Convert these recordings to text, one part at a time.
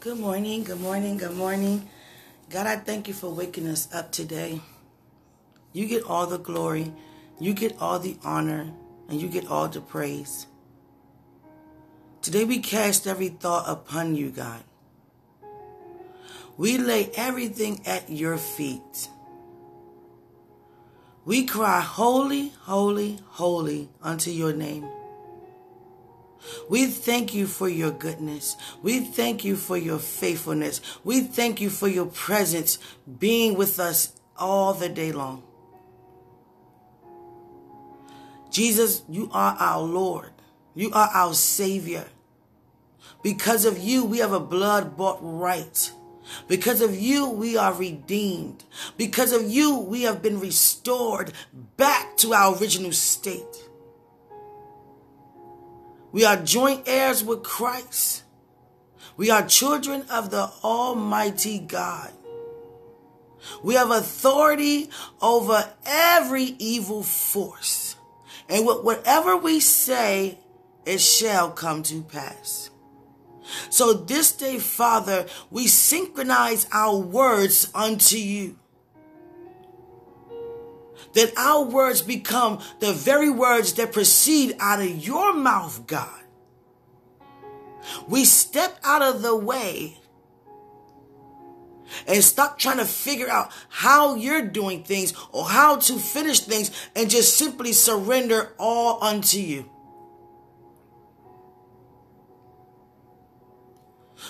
Good morning, good morning, good morning. God, I thank you for waking us up today. You get all the glory, you get all the honor, and you get all the praise. Today we cast every thought upon you, God. We lay everything at your feet. We cry, Holy, holy, holy unto your name. We thank you for your goodness. We thank you for your faithfulness. We thank you for your presence being with us all the day long. Jesus, you are our Lord. You are our Savior. Because of you, we have a blood bought right. Because of you, we are redeemed. Because of you, we have been restored back to our original state. We are joint heirs with Christ. We are children of the Almighty God. We have authority over every evil force. And whatever we say, it shall come to pass. So this day, Father, we synchronize our words unto you that our words become the very words that proceed out of your mouth, God. We step out of the way and stop trying to figure out how you're doing things or how to finish things and just simply surrender all unto you.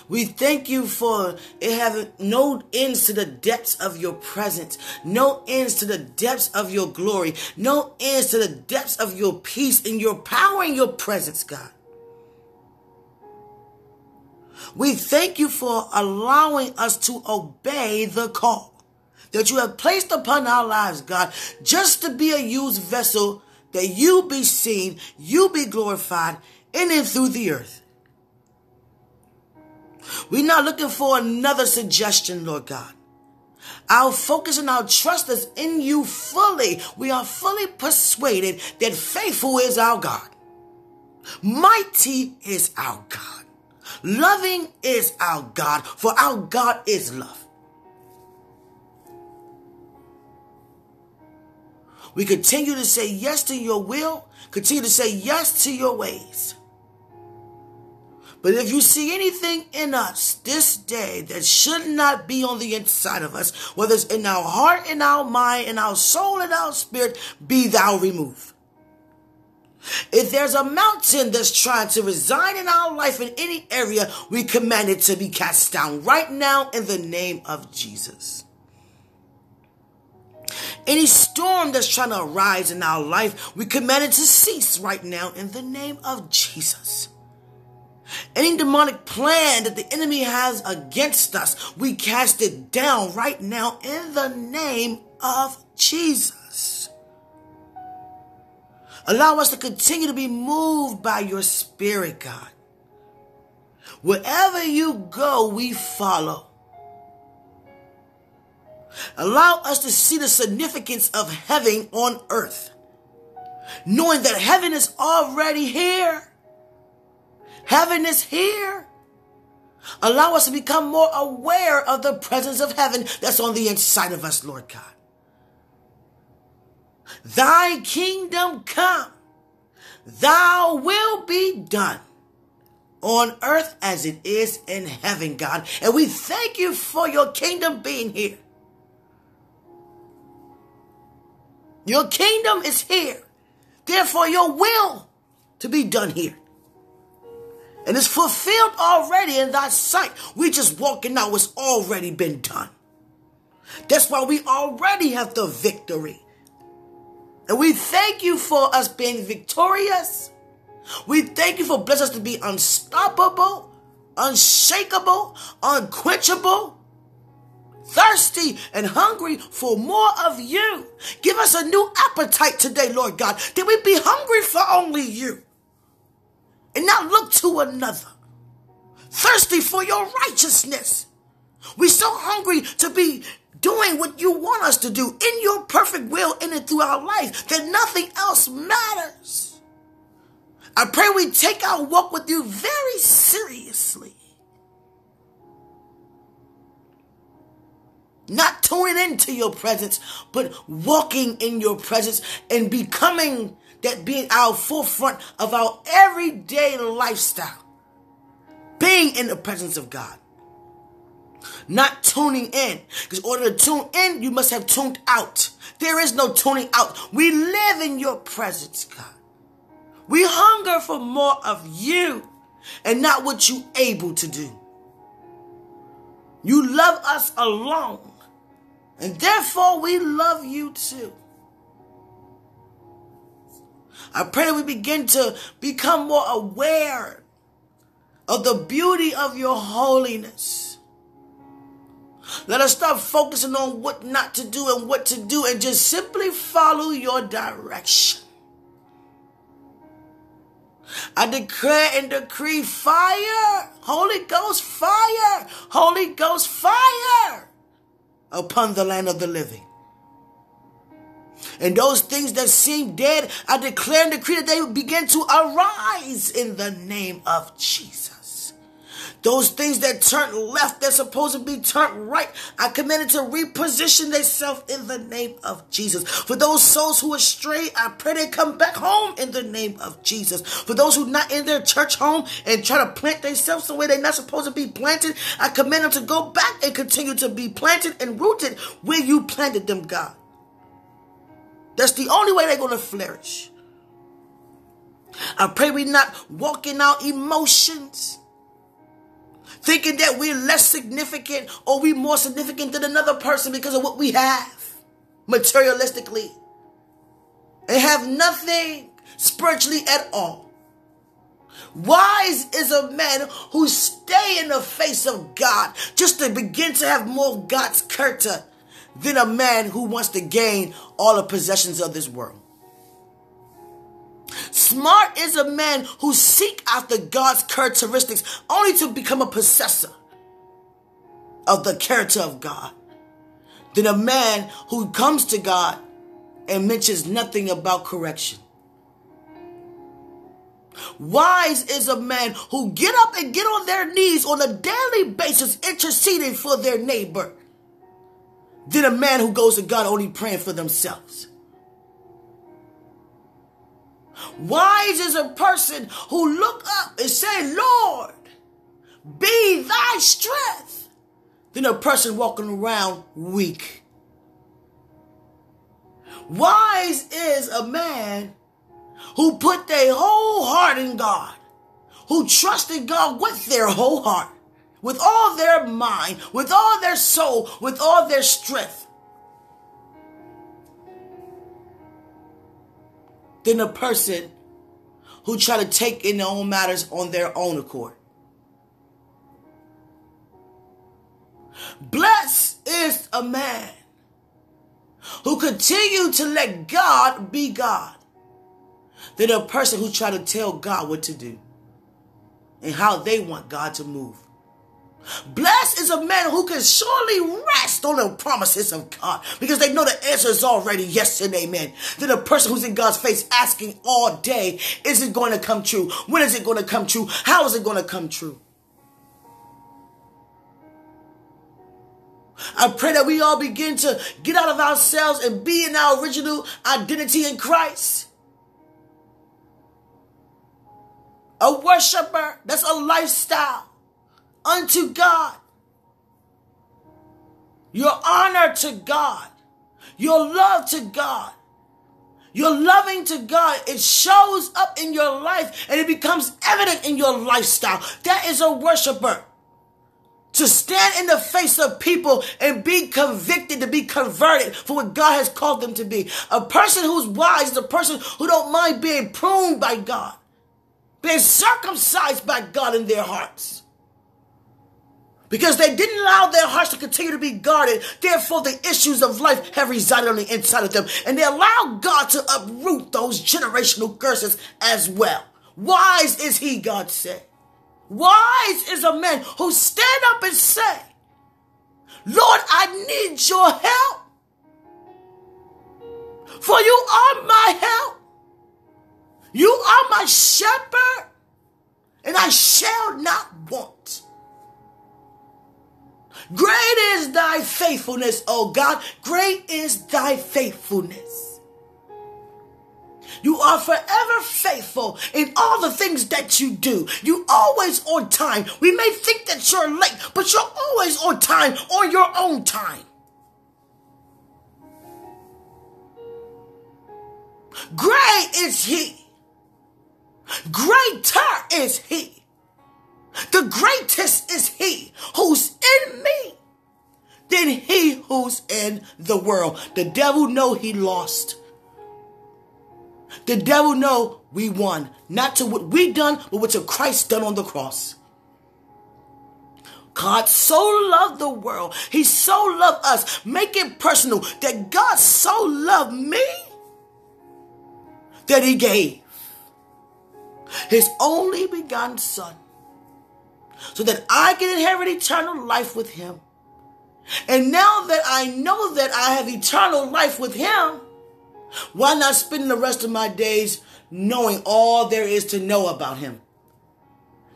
We thank you for having no ends to the depths of your presence, no ends to the depths of your glory, no ends to the depths of your peace and your power and your presence, God. We thank you for allowing us to obey the call that you have placed upon our lives, God, just to be a used vessel that you be seen, you be glorified in and through the earth. We're not looking for another suggestion, Lord God. Our focus and our trust is in you fully. We are fully persuaded that faithful is our God. Mighty is our God. Loving is our God, for our God is love. We continue to say yes to your will, continue to say yes to your ways. But if you see anything in us this day that should not be on the inside of us, whether it's in our heart, in our mind, in our soul, in our spirit, be thou removed. If there's a mountain that's trying to reside in our life in any area, we command it to be cast down right now in the name of Jesus. Any storm that's trying to arise in our life, we command it to cease right now in the name of Jesus. Any demonic plan that the enemy has against us, we cast it down right now in the name of Jesus. Allow us to continue to be moved by your spirit, God. Wherever you go, we follow. Allow us to see the significance of heaven on earth, knowing that heaven is already here. Heaven is here. Allow us to become more aware of the presence of heaven that's on the inside of us, Lord God. Thy kingdom come, thou will be done on earth as it is in heaven, God. And we thank you for your kingdom being here. Your kingdom is here. Therefore, your will to be done here. And it's fulfilled already in thy sight. We just walking out what's already been done. That's why we already have the victory. And we thank you for us being victorious. We thank you for blessing us to be unstoppable, unshakable, unquenchable, thirsty, and hungry for more of you. Give us a new appetite today, Lord God, that we be hungry for only you and not look to another. Thirsty for your righteousness. We're so hungry to be doing what you want us to do in your perfect will in and through our life that nothing else matters. I pray we take our walk with you very seriously. Not tuning into your presence, but walking in your presence and becoming that being our forefront of our everyday lifestyle. Being in the presence of God. Not tuning in. Because in order to tune in, you must have tuned out. There is no tuning out. We live in your presence, God. We hunger for more of you and not what you able to do. You love us alone. And therefore we love you too. I pray that we begin to become more aware of the beauty of your holiness. Let us stop focusing on what not to do and what to do and just simply follow your direction. I declare and decree fire, Holy Ghost fire, Holy Ghost fire upon the land of the living. And those things that seem dead, I declare and decree that they begin to arise in the name of Jesus. Those things that turn left, they're supposed to be turned right. I command it to reposition themselves in the name of Jesus. For those souls who are stray, I pray they come back home in the name of Jesus. For those who not in their church home and try to plant themselves the way they're not supposed to be planted, I command them to go back and continue to be planted and rooted where you planted them, God. That's the only way they're going to flourish. I pray we're not walking out emotions thinking that we're less significant or we're more significant than another person because of what we have materialistically and have nothing spiritually at all. Wise is a man who stay in the face of God just to begin to have more God's character than a man who wants to gain all the possessions of this world. Smart is a man who seek after God's characteristics only to become a possessor of the character of God than a man who comes to God and mentions nothing about correction. Wise is a man who get up and get on their knees on a daily basis interceding for their neighbor than a man who goes to God only praying for themselves. Wise is a person who look up and say, Lord, be thy strength, than a person walking around weak. Wise is a man who put their whole heart in God, who trusted God with their whole heart, with all their mind, with all their soul, with all their strength. than a person who try to take in their own matters on their own accord. Blessed is a man who continue to let God be God than a person who try to tell God what to do and how they want God to move. Blessed is a man who can surely rest on the promises of God because they know the answer is already yes and amen. Then a person who's in God's face asking all day, is it going to come true? When is it going to come true? How is it going to come true? I pray that we all begin to get out of ourselves and be in our original identity in Christ. A worshiper, that's a lifestyle unto God. Your honor to God. Your love to God. Your loving to God. It shows up in your life and it becomes evident in your lifestyle. That is a worshiper. To stand in the face of people and be convicted, to be converted for what God has called them to be. A person who's wise is a person who don't mind being pruned by God, being circumcised by God in their hearts because they didn't allow their hearts to continue to be guarded. Therefore, the issues of life have resided on the inside of them. And they allow God to uproot those generational curses as well. Wise is he, God said. Wise is a man who stand up and say, Lord, I need your help. For you are my help. You are my shepherd, and I shall not. Great is thy faithfulness, O God. Great is thy faithfulness. You are forever faithful in all the things that you do. You always on time. We may think that you're late, but you're always on time on your own time. Great is he. Greater is he. The greatest is he who's in me than he who's in the world. The devil know he lost. The devil know we won. Not to what we done, but what to Christ done on the cross. God so loved the world. He so loved us. Make it personal that God so loved me that he gave his only begotten son so that I can inherit eternal life with him. And now that I know that I have eternal life with him, why not spend the rest of my days knowing all there is to know about him?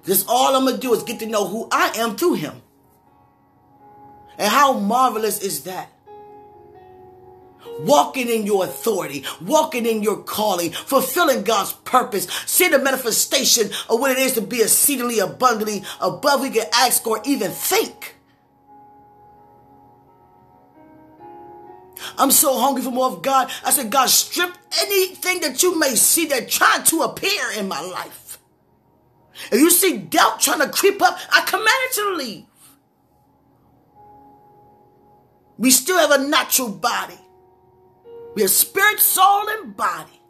Because all I'm going to do is get to know who I am through him. And how marvelous is that? Walking in your authority, walking in your calling, fulfilling God's purpose, seeing the manifestation of what it is to be exceedingly abundantly above we can ask or even think. I'm so hungry for more of God. I said, God, strip anything that you may see that trying to appear in my life. If you see doubt trying to creep up, I command it to leave. We still have a natural body. We have spirit, soul, and body.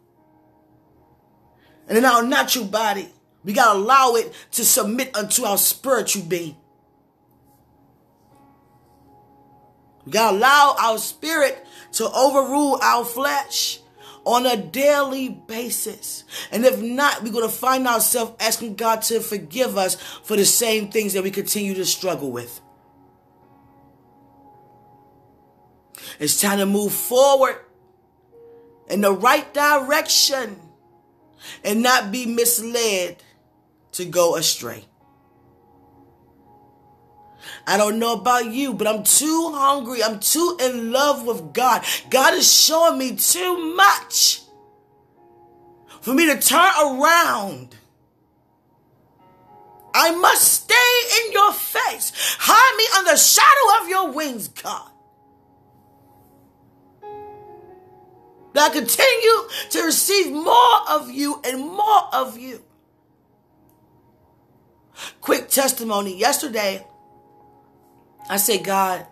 And in our natural body, we got to allow it to submit unto our spiritual being. We got to allow our spirit to overrule our flesh on a daily basis. And if not, we're going to find ourselves asking God to forgive us for the same things that we continue to struggle with. It's time to move forward in the right direction and not be misled to go astray. I don't know about you, but I'm too hungry. I'm too in love with God. God is showing me too much for me to turn around. I must stay in your face. Hide me under the shadow of your wings, God. That I continue to receive more of you and more of you. Quick testimony. Yesterday, I said, God,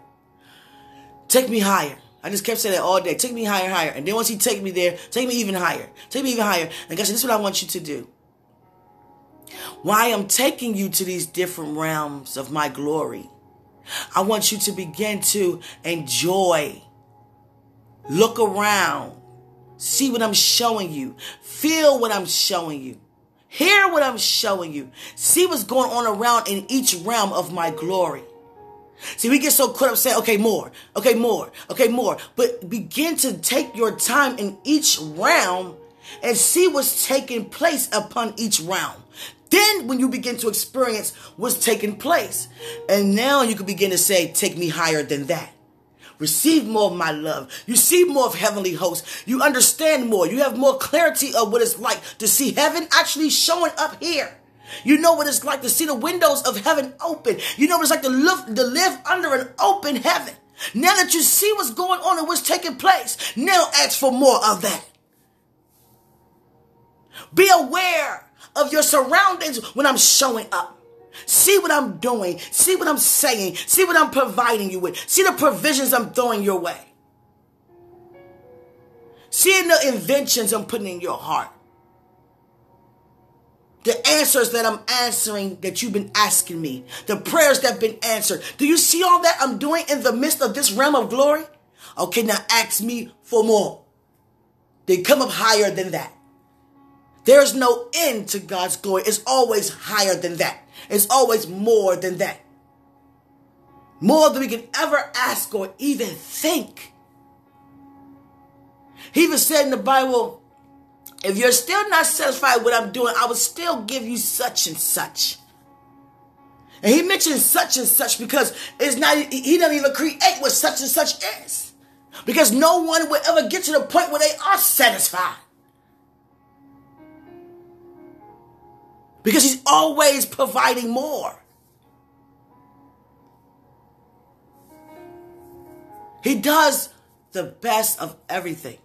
take me higher. I just kept saying that all day. Take me higher, higher. And then once he take me there, take me even higher. Take me even higher. And God said, this is what I want you to do. Why I'm taking you to these different realms of my glory. I want you to begin to enjoy, look around, See what I'm showing you. Feel what I'm showing you. Hear what I'm showing you. See what's going on around in each realm of my glory. See, we get so caught up saying, okay, more, okay, more, okay, more. But begin to take your time in each realm and see what's taking place upon each realm. Then when you begin to experience what's taking place, and now you can begin to say, take me higher than that. Receive more of my love. You see more of heavenly hosts. You understand more. You have more clarity of what it's like to see heaven actually showing up here. You know what it's like to see the windows of heaven open. You know what it's like to live, to live under an open heaven. Now that you see what's going on and what's taking place, now ask for more of that. Be aware of your surroundings when I'm showing up. See what I'm doing. See what I'm saying. See what I'm providing you with. See the provisions I'm throwing your way. Seeing the inventions I'm putting in your heart. The answers that I'm answering that you've been asking me. The prayers that have been answered. Do you see all that I'm doing in the midst of this realm of glory? Okay, now ask me for more. They come up higher than that. There's no end to God's glory. It's always higher than that. It's always more than that. More than we can ever ask or even think. He even said in the Bible, if you're still not satisfied with what I'm doing, I will still give you such and such. And he mentions such and such because it's not, he doesn't even create what such and such is. Because no one will ever get to the point where they are satisfied. Because he's always providing more. He does the best of everything.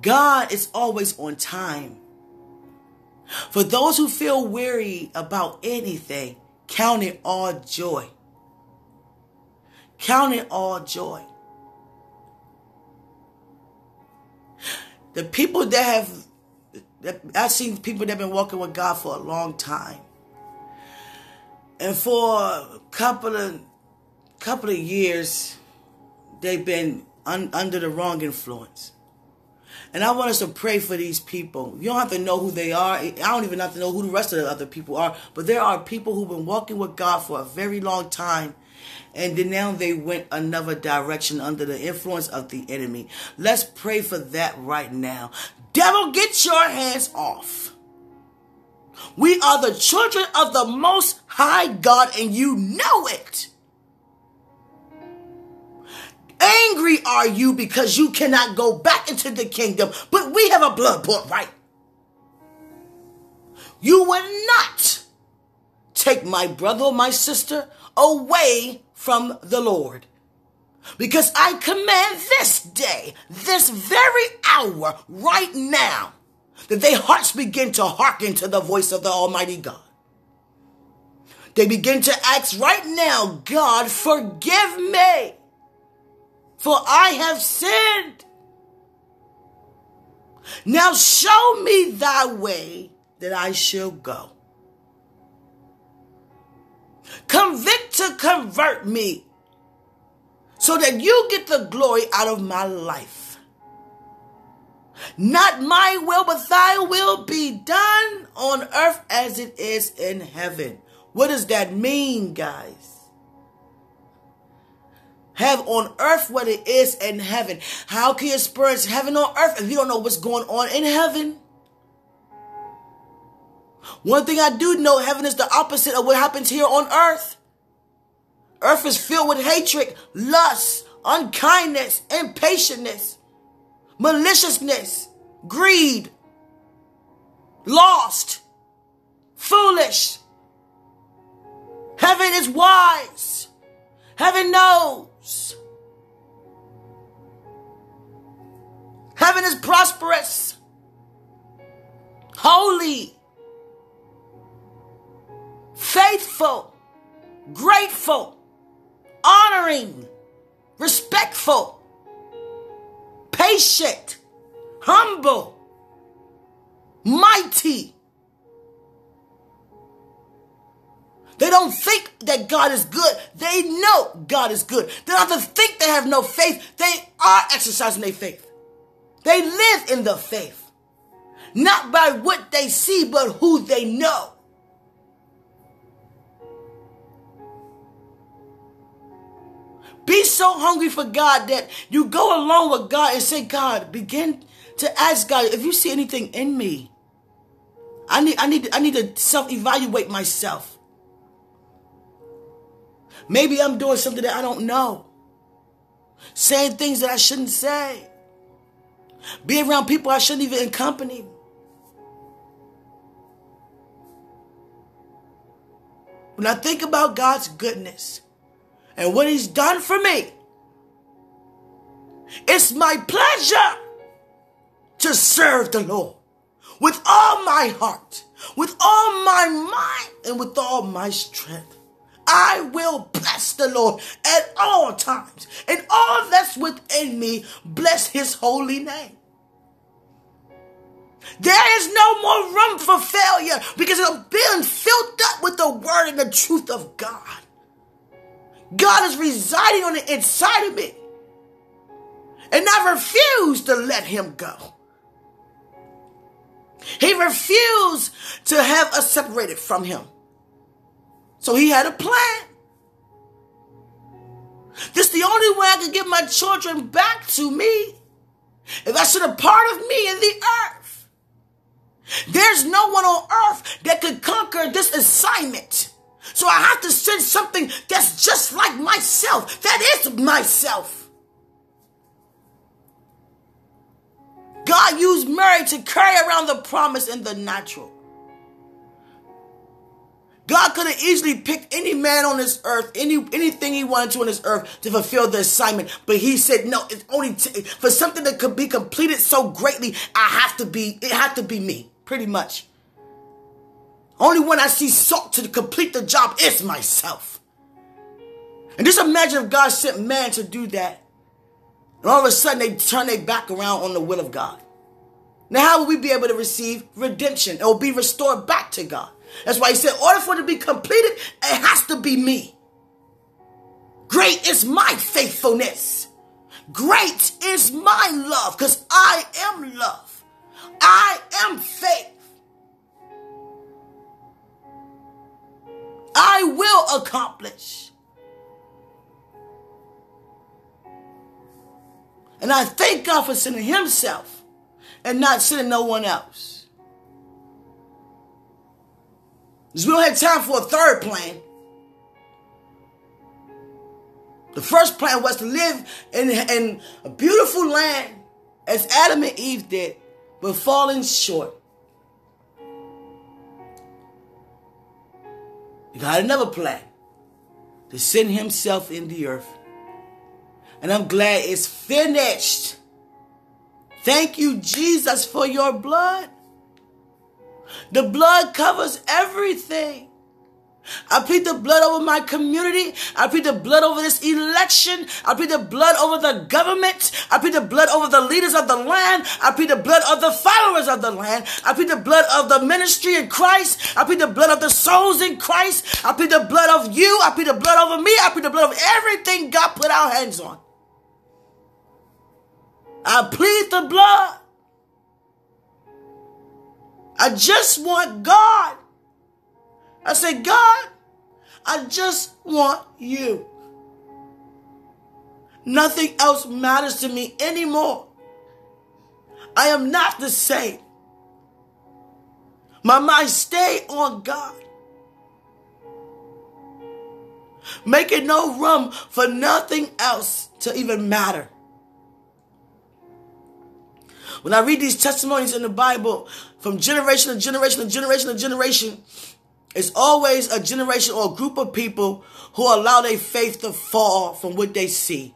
God is always on time. For those who feel weary about anything, count it all joy. Count it all joy. The people that have, I've seen people that have been walking with God for a long time. And for a couple of, couple of years, they've been un, under the wrong influence. And I want us to pray for these people. You don't have to know who they are. I don't even have to know who the rest of the other people are. But there are people who've been walking with God for a very long time. And then now they went another direction under the influence of the enemy. Let's pray for that right now. Devil, get your hands off. We are the children of the most high God and you know it. Angry are you because you cannot go back into the kingdom, but we have a blood bought right. You will not take my brother or my sister away from the Lord. Because I command this day, this very hour, right now, that their hearts begin to hearken to the voice of the Almighty God. They begin to ask right now, God, forgive me for I have sinned. Now show me thy way that I shall go. Convict to convert me so that you get the glory out of my life. Not my will, but thy will be done on earth as it is in heaven. What does that mean, guys? have on earth what it is in heaven. How can you experience heaven on earth if you don't know what's going on in heaven? One thing I do know, heaven is the opposite of what happens here on earth. Earth is filled with hatred, lust, unkindness, impatientness, maliciousness, greed, lost, foolish. Heaven is wise. Heaven knows. Heaven is prosperous, holy, faithful, grateful, honoring, respectful, patient, humble, mighty, They don't think that God is good. They know God is good. They don't have to think they have no faith. They are exercising their faith. They live in the faith. Not by what they see, but who they know. Be so hungry for God that you go along with God and say, God, begin to ask God, if you see anything in me, I need, I need, I need to self-evaluate myself. Maybe I'm doing something that I don't know. Saying things that I shouldn't say. Being around people I shouldn't even accompany. When I think about God's goodness and what He's done for me, it's my pleasure to serve the Lord with all my heart, with all my mind, and with all my strength. I will bless the Lord at all times, and all that's within me bless his holy name. There is no more room for failure because I'm being filled up with the word and the truth of God. God is residing on the inside of me. And I refuse to let him go. He refused to have us separated from him. So he had a plan. This is the only way I could get my children back to me. If I should a part of me in the earth. There's no one on earth that could conquer this assignment So I have to send something that's just like myself. That is myself. God used Mary to carry around the promise in the natural. God could have easily picked any man on this earth, any anything he wanted to on this earth to fulfill the assignment. But he said, no, it's only t- for something that could be completed so greatly, I have to be, it had to be me, pretty much. Only one I see sought to complete the job is myself. And just imagine if God sent man to do that. And all of a sudden they turn their back around on the will of God. Now, how will we be able to receive redemption? It will be restored back to God. That's why he said, order for it to be completed, it has to be me. Great is my faithfulness. Great is my love because I am love. I am faith. I will accomplish. And I thank God for sending Himself and not sending no one else. Because we don't have time for a third plan. The first plan was to live in, in a beautiful land as Adam and Eve did, but falling short. God had another plan to send himself in the earth. And I'm glad it's finished. Thank you, Jesus, for your blood. The blood covers everything. I plead the blood over my community. I plead the blood over this election. I plead the blood over the government. I plead the blood over the leaders of the land. I plead the blood of the followers of the land. I plead the blood of the ministry in Christ. I plead the blood of the souls in Christ. I plead the blood of you. I plead the blood over me. I plead the blood of everything God put our hands on. I plead the blood. I just want God. I say, God, I just want you. Nothing else matters to me anymore. I am not the same. My mind stay on God. Making no room for nothing else to even matter. When I read these testimonies in the Bible from generation to generation to generation to generation, it's always a generation or a group of people who allow their faith to fall from what they see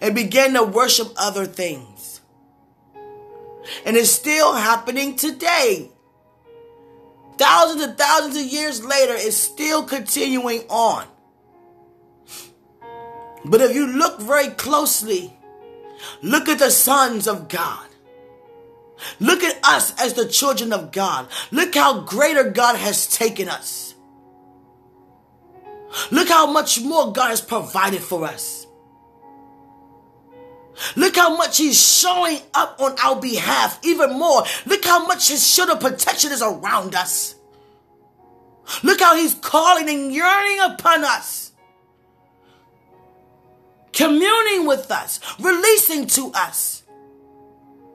and begin to worship other things. And it's still happening today. Thousands and thousands of years later, it's still continuing on. But if you look very closely, look at the sons of God. Look at us as the children of God. Look how greater God has taken us. Look how much more God has provided for us. Look how much He's showing up on our behalf, even more. Look how much His shield of protection is around us. Look how He's calling and yearning upon us, communing with us, releasing to us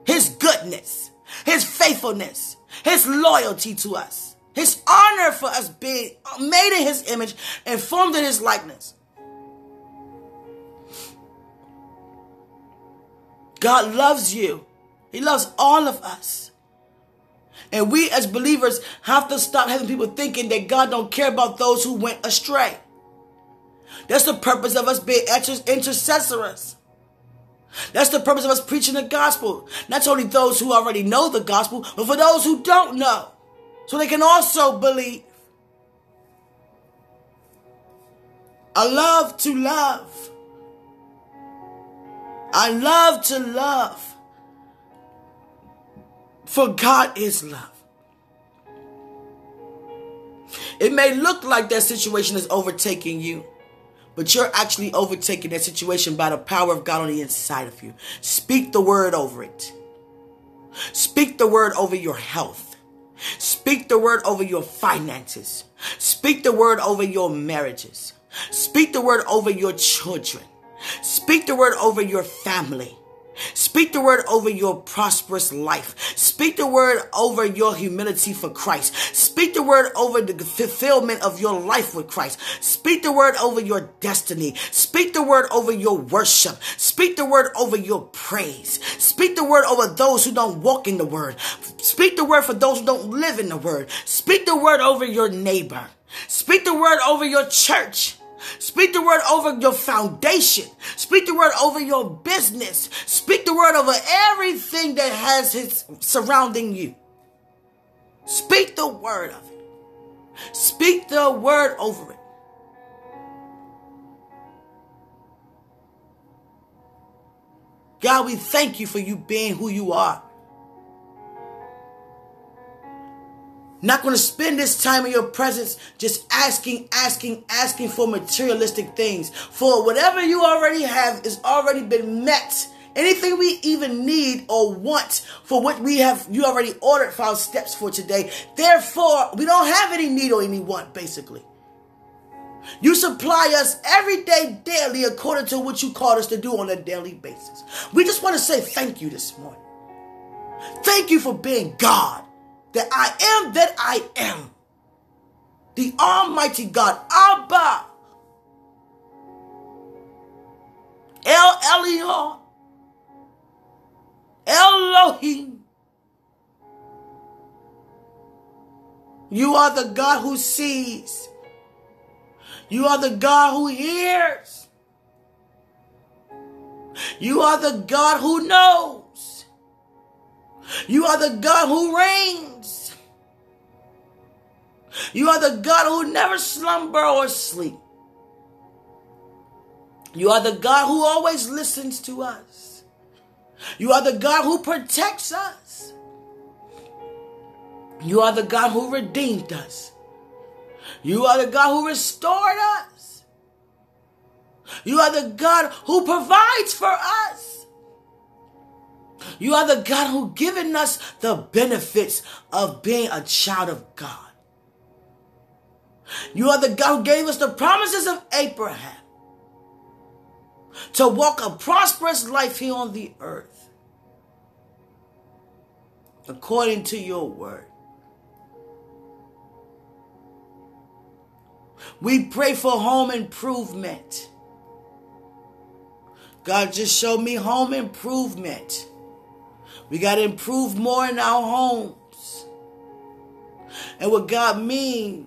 his goodness, his faithfulness, his loyalty to us, his honor for us being made in his image and formed in his likeness. God loves you. He loves all of us. And we as believers have to stop having people thinking that God don't care about those who went astray. That's the purpose of us being intercessors. That's the purpose of us preaching the gospel. Not only those who already know the gospel, but for those who don't know. So they can also believe. I love to love. I love to love. For God is love. It may look like that situation is overtaking you. But you're actually overtaking that situation by the power of God on the inside of you. Speak the word over it. Speak the word over your health. Speak the word over your finances. Speak the word over your marriages. Speak the word over your children. Speak the word over your family. Speak the word over your prosperous life. Speak the word over your humility for Christ. Speak the word over the fulfillment of your life with Christ. Speak the word over your destiny. Speak the word over your worship. Speak the word over your praise. Speak the word over those who don't walk in the word. Speak the word for those who don't live in the word. Speak the word over your neighbor. Speak the word over your church. Speak the word over your foundation. Speak the word over your business. Speak the word over everything that has his surrounding you. Speak the word of it. Speak the word over it. God, we thank you for you being who you are. Not going to spend this time in your presence just asking, asking, asking for materialistic things. For whatever you already have is already been met. Anything we even need or want for what we have, you already ordered our steps for today. Therefore, we don't have any need or any want, basically. You supply us every day, daily, according to what you called us to do on a daily basis. We just want to say thank you this morning. Thank you for being God that I am that I am. The Almighty God, Abba, El Elyon, Elohim. You are the God who sees. You are the God who hears. You are the God who knows. You are the God who reigns. You are the God who never slumber or sleep. You are the God who always listens to us. You are the God who protects us. You are the God who redeemed us. You are the God who restored us. You are the God who provides for us. You are the God who given us the benefits of being a child of God. You are the God who gave us the promises of Abraham to walk a prosperous life here on the earth according to your word. We pray for home improvement. God just showed me home improvement. We got to improve more in our homes. And what God means,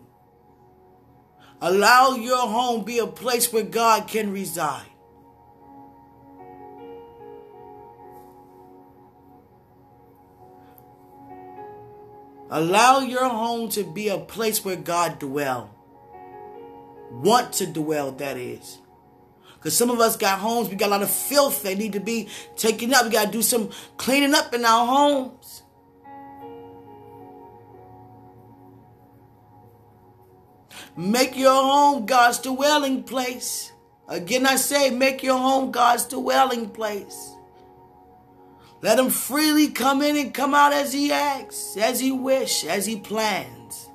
allow your home be a place where God can reside. Allow your home to be a place where God dwell. Want to dwell, that is. Because some of us got homes, we got a lot of filth that need to be taken up. We got to do some cleaning up in our homes. Make your home God's dwelling place. Again, I say, make your home God's dwelling place. Let him freely come in and come out as he acts, as he wish, as he plans.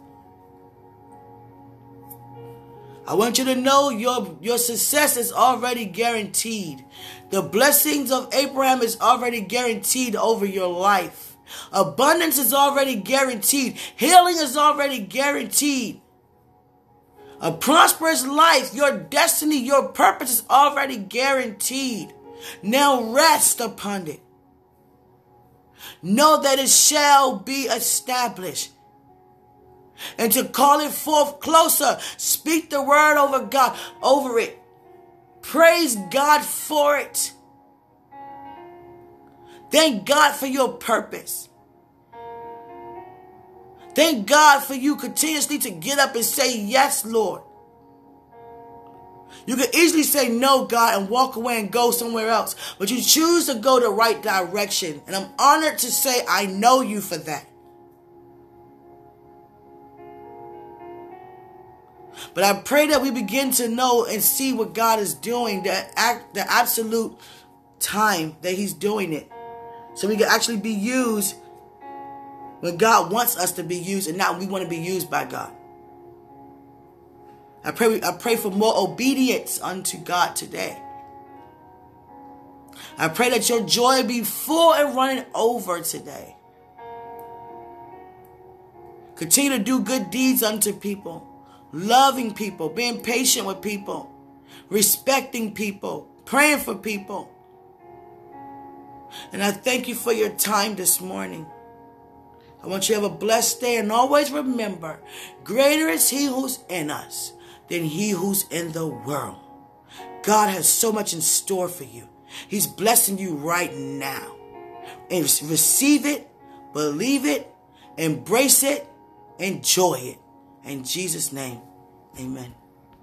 I want you to know your, your success is already guaranteed. The blessings of Abraham is already guaranteed over your life. Abundance is already guaranteed. Healing is already guaranteed. A prosperous life, your destiny, your purpose is already guaranteed. Now rest upon it. Know that it shall be established. And to call it forth closer, speak the word over God, over it. Praise God for it. Thank God for your purpose. Thank God for you continuously to get up and say, Yes, Lord. You could easily say no, God, and walk away and go somewhere else. But you choose to go the right direction. And I'm honored to say I know you for that. But I pray that we begin to know and see what God is doing, the, act, the absolute time that He's doing it. So we can actually be used when God wants us to be used and not we want to be used by God. I pray, I pray for more obedience unto God today. I pray that your joy be full and running over today. Continue to do good deeds unto people, loving people, being patient with people, respecting people, praying for people. And I thank you for your time this morning. I want you to have a blessed day and always remember greater is He who's in us than He who's in the world. God has so much in store for you. He's blessing you right now. And receive it, believe it, embrace it, enjoy it. In Jesus' name, amen.